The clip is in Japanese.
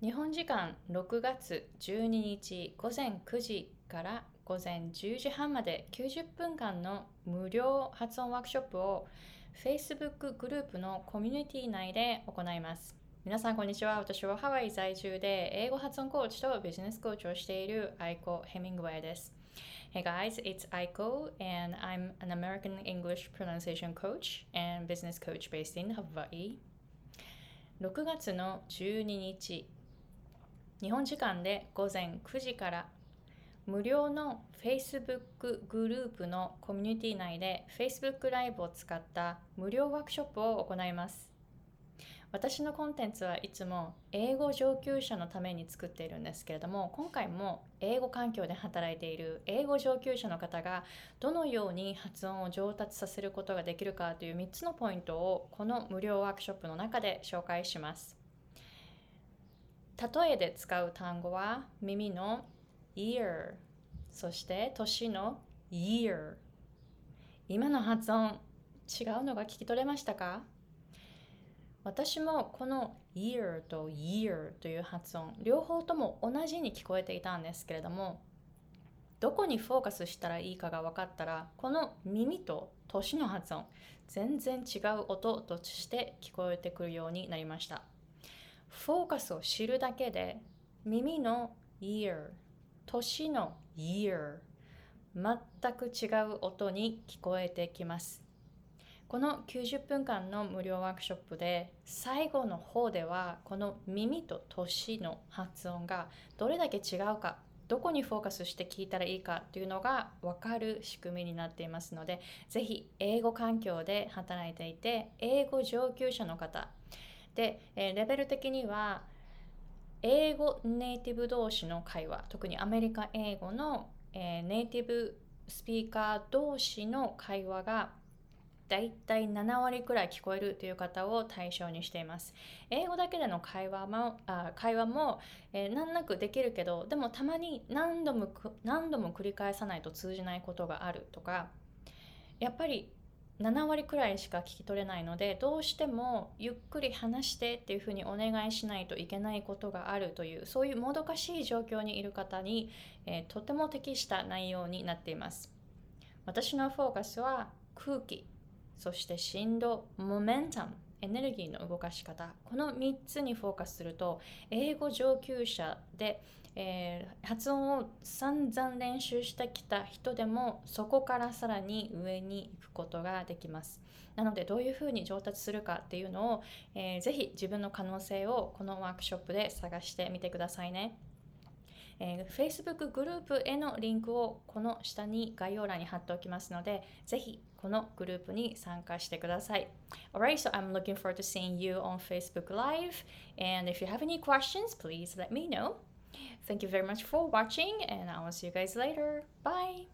日本時間6月12日午前9時から午前10時半まで90分間の無料発音ワークショップを Facebook グループのコミュニティ内で行います。皆さんこんにちは。私はハワイ在住で英語発音コーチとビジネスコーチをしているアイコ・ヘミングウェイです。Hey guys, it's Aiko and I'm an American English pronunciation coach and business coach based in Hawaii. 6月の12日、日本時間で午前9時から無料の Facebook グループのコミュニティ内で Facebook ライブを使った無料ワークショップを行います。私のコンテンツはいつも英語上級者のために作っているんですけれども今回も英語環境で働いている英語上級者の方がどのように発音を上達させることができるかという3つのポイントをこの無料ワークショップの中で紹介します例えで使う単語は耳の ear そして年の year 今の発音違うのが聞き取れましたか？私もこの year と year という発音両方とも同じに聞こえていたんですけれどもどこにフォーカスしたらいいかが分かったらこの耳と年の発音全然違う音として聞こえてくるようになりました。フォーカスを知るだけで耳の ear 年の year 全く違う音に聞こえてきます。この90分間の無料ワークショップで最後の方ではこの耳と年の発音がどれだけ違うかどこにフォーカスして聞いたらいいかというのが分かる仕組みになっていますのでぜひ英語環境で働いていて英語上級者の方でえレベル的には英語ネイティブ同士の会話特にアメリカ英語の、えー、ネイティブスピーカー同士の会話がだいたい7割くらい聞こえるという方を対象にしています。英語だけでの会話もあ会話も、えー、難なくできるけどでもたまに何度も何度も繰り返さないと通じないことがあるとかやっぱり7割くらいしか聞き取れないのでどうしてもゆっくり話してっていうふうにお願いしないといけないことがあるというそういうもどかしい状況にいる方に、えー、とても適した内容になっています。私のフォーカスは空気そして振動モメンタムエネルギーの動かし方。この3つにフォーカスすると英語上級者でえー、発音を散々練習してきた人でもそこからさらに上に行くことができます。なのでどういうふうに上達するかっていうのを、えー、ぜひ自分の可能性をこのワークショップで探してみてくださいね。えー、Facebook グループへのリンクをこの下に概要欄に貼っておきますので、ぜひこのグループに参加してください。Alright, so I'm looking forward to seeing you on Facebook Live. And if you have any questions, please let me know. Thank you very much for watching, and I will see you guys later. Bye.